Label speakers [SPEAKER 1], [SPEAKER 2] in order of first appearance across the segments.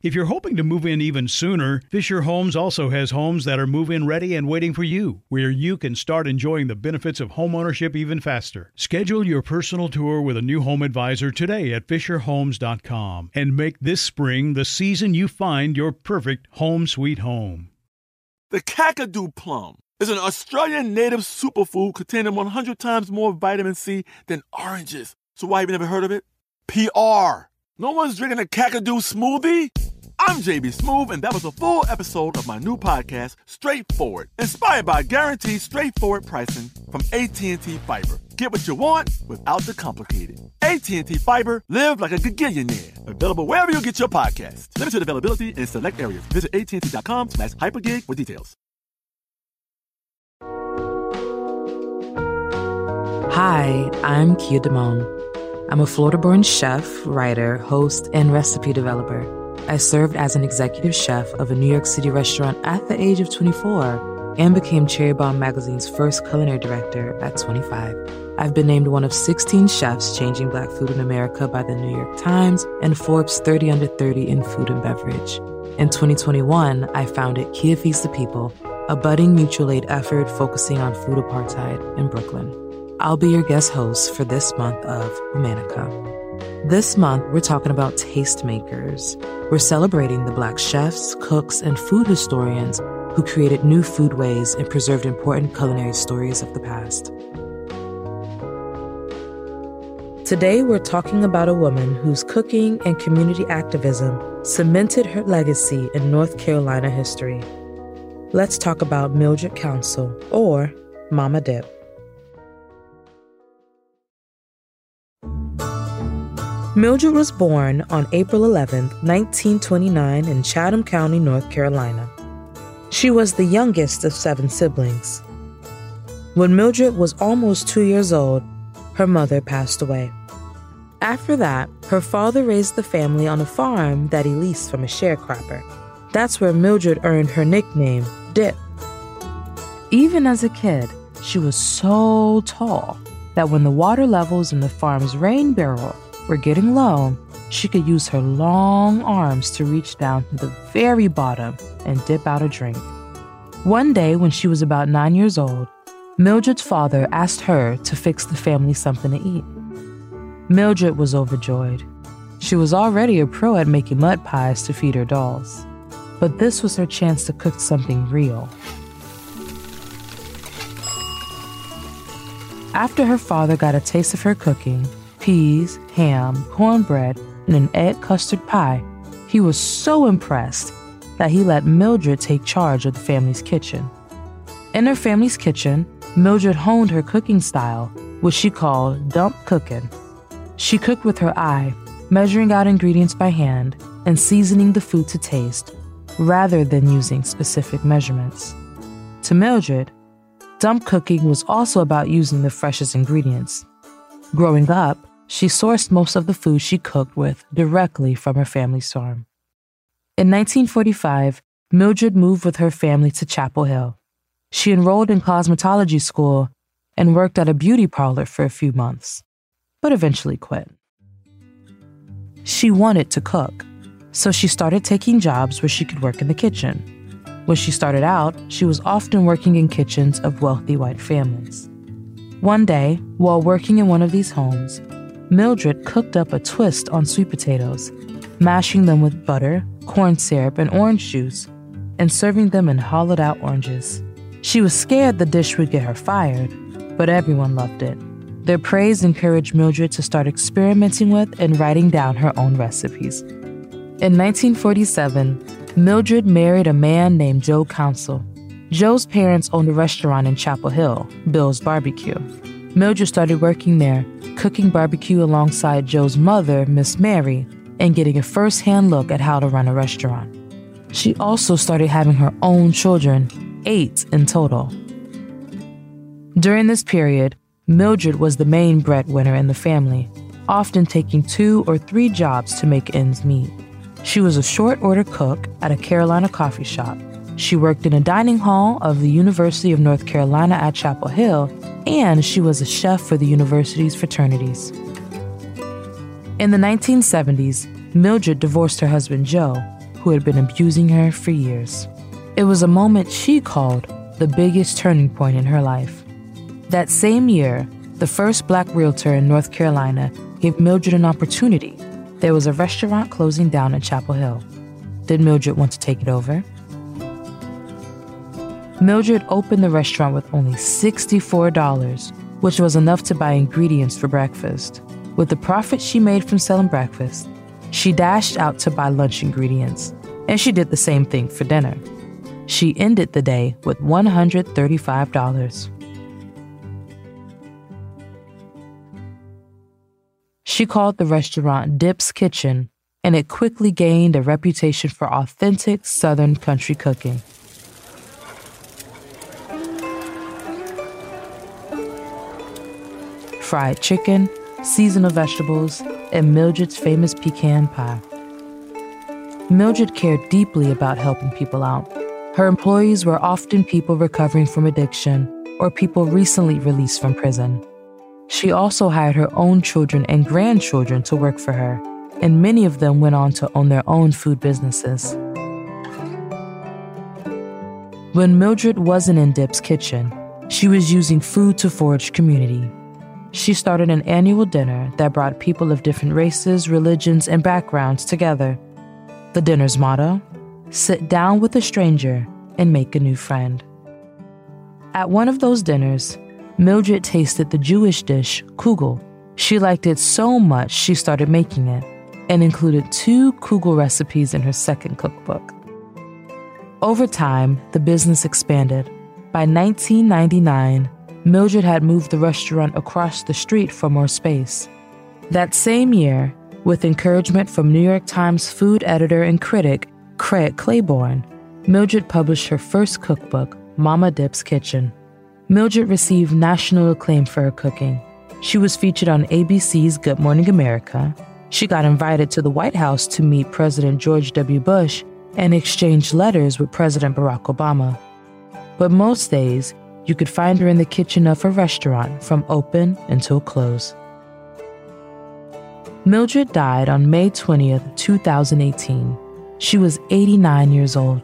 [SPEAKER 1] If you're hoping to move in even sooner, Fischer Homes also has homes that are move in ready and waiting for you, where you can start enjoying the benefits of homeownership even faster. Schedule your personal tour with a new home advisor today at FischerHomes.com and make this spring the season you find your perfect home sweet home.
[SPEAKER 2] The Kakadu plum is an Australian native superfood containing 100 times more vitamin C than oranges. So why have you never heard of it? PR. No one's drinking a Kakadu smoothie? I'm JB Smoove, and that was a full episode of my new podcast, Straightforward, inspired by guaranteed straightforward pricing from AT&T Fiber. Get what you want without the complicated. AT&T Fiber, live like a gigillionaire. Available wherever you get your podcast. Limited availability in select areas. Visit AT&T.com slash hypergig for details.
[SPEAKER 3] Hi, I'm Kia Damon. I'm a Florida-born chef, writer, host, and recipe developer. I served as an executive chef of a New York City restaurant at the age of 24 and became Cherry Bombe Magazine's first culinary director at 25. I've been named one of 16 chefs changing black food in America by the New York Times and Forbes 30 under 30 in food and beverage. In 2021, I founded Kia Feeds the People, a budding mutual aid effort focusing on food apartheid in Brooklyn. I'll be your guest host for this month of Womanica. This month, we're talking about tastemakers. We're celebrating the Black chefs, cooks, and food historians who created new foodways and preserved important culinary stories of the past. Today, we're talking about a woman whose cooking and community activism cemented her legacy in North Carolina history. Let's talk about Mildred Council, or Mama Dip. Mildred was born on April 11, 1929, in Chatham County, North Carolina. She was the youngest of seven siblings. When Mildred was almost two years old, her mother passed away. After that, her father raised the family on a farm that he leased from a sharecropper. That's where Mildred earned her nickname, Dip. Even as a kid, she was so tall that when the water levels in the farm's rain barrel were getting low, she could use her long arms to reach down to the very bottom and dip out a drink. One day, when she was about nine years old, Mildred's father asked her to fix the family something to eat. Mildred was overjoyed. She was already a pro at making mud pies to feed her dolls, but this was her chance to cook something real. After her father got a taste of her cooking, peas, ham, cornbread, and an egg custard pie, he was so impressed that he let Mildred take charge of the family's kitchen. In her family's kitchen, Mildred honed her cooking style, which she called dump cooking. She cooked with her eye, measuring out ingredients by hand and seasoning the food to taste, rather than using specific measurements. To Mildred, dump cooking was also about using the freshest ingredients. Growing up, she sourced most of the food she cooked with directly from her family's farm. In 1945, Mildred moved with her family to Chapel Hill. She enrolled in cosmetology school and worked at a beauty parlor for a few months, but eventually quit. She wanted to cook, so she started taking jobs where she could work in the kitchen. When she started out, she was often working in kitchens of wealthy white families. One day, while working in one of these homes, Mildred cooked up a twist on sweet potatoes, mashing them with butter, corn syrup, and orange juice, and serving them in hollowed out oranges. She was scared the dish would get her fired, but everyone loved it. Their praise encouraged Mildred to start experimenting with and writing down her own recipes. In 1947, Mildred married a man named Joe Council. Joe's parents owned a restaurant in Chapel Hill, Bill's Barbecue. Mildred started working there, cooking barbecue alongside Joe's mother, Miss Mary, and getting a first hand look at how to run a restaurant. She also started having her own children, eight in total. During this period, Mildred was the main breadwinner in the family, often taking two or three jobs to make ends meet. She was a short order cook at a Carolina coffee shop. She worked in a dining hall of the University of North Carolina at Chapel Hill, and she was a chef for the university's fraternities. In the 1970s, Mildred divorced her husband Joe, who had been abusing her for years. It was a moment she called the biggest turning point in her life. That same year, the first black realtor in North Carolina gave Mildred an opportunity. There was a restaurant closing down in Chapel Hill. Did Mildred want to take it over? Mildred opened the restaurant with only $64, which was enough to buy ingredients for breakfast. With the profit she made from selling breakfast, she dashed out to buy lunch ingredients, and she did the same thing for dinner. She ended the day with $135. She called the restaurant Dip's Kitchen, and it quickly gained a reputation for authentic Southern country cooking. Fried chicken, seasonal vegetables, and Mildred's famous pecan pie. Mildred cared deeply about helping people out. Her employees were often people recovering from addiction or people recently released from prison. She also hired her own children and grandchildren to work for her, and many of them went on to own their own food businesses. When Mildred wasn't in Dip's kitchen, she was using food to forge community. She started an annual dinner that brought people of different races, religions, and backgrounds together. The dinner's motto sit down with a stranger and make a new friend. At one of those dinners, Mildred tasted the Jewish dish, kugel. She liked it so much she started making it and included two kugel recipes in her second cookbook. Over time, the business expanded. By 1999, Mildred had moved the restaurant across the street for more space. That same year, with encouragement from New York Times food editor and critic Craig Claiborne, Mildred published her first cookbook, Mama Dip's Kitchen. Mildred received national acclaim for her cooking. She was featured on ABC's Good Morning America. She got invited to the White House to meet President George W. Bush and exchange letters with President Barack Obama. But most days, you could find her in the kitchen of her restaurant from open until close. Mildred died on May 20th, 2018. She was 89 years old.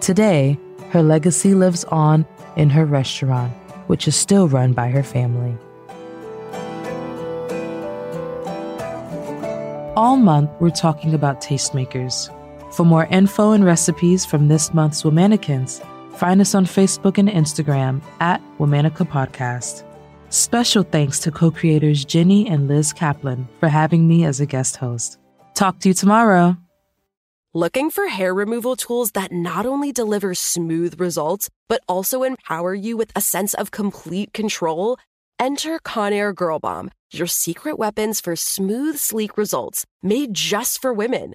[SPEAKER 3] Today, her legacy lives on in her restaurant, which is still run by her family. All month, we're talking about tastemakers. For more info and recipes from this month's Womanicans, find us on Facebook and Instagram at Womanica Podcast. Special thanks to co creators Jenny and Liz Kaplan for having me as a guest host. Talk to you tomorrow.
[SPEAKER 4] Looking for hair removal tools that not only deliver smooth results, but also empower you with a sense of complete control? Enter Conair Girl Bomb, your secret weapons for smooth, sleek results made just for women.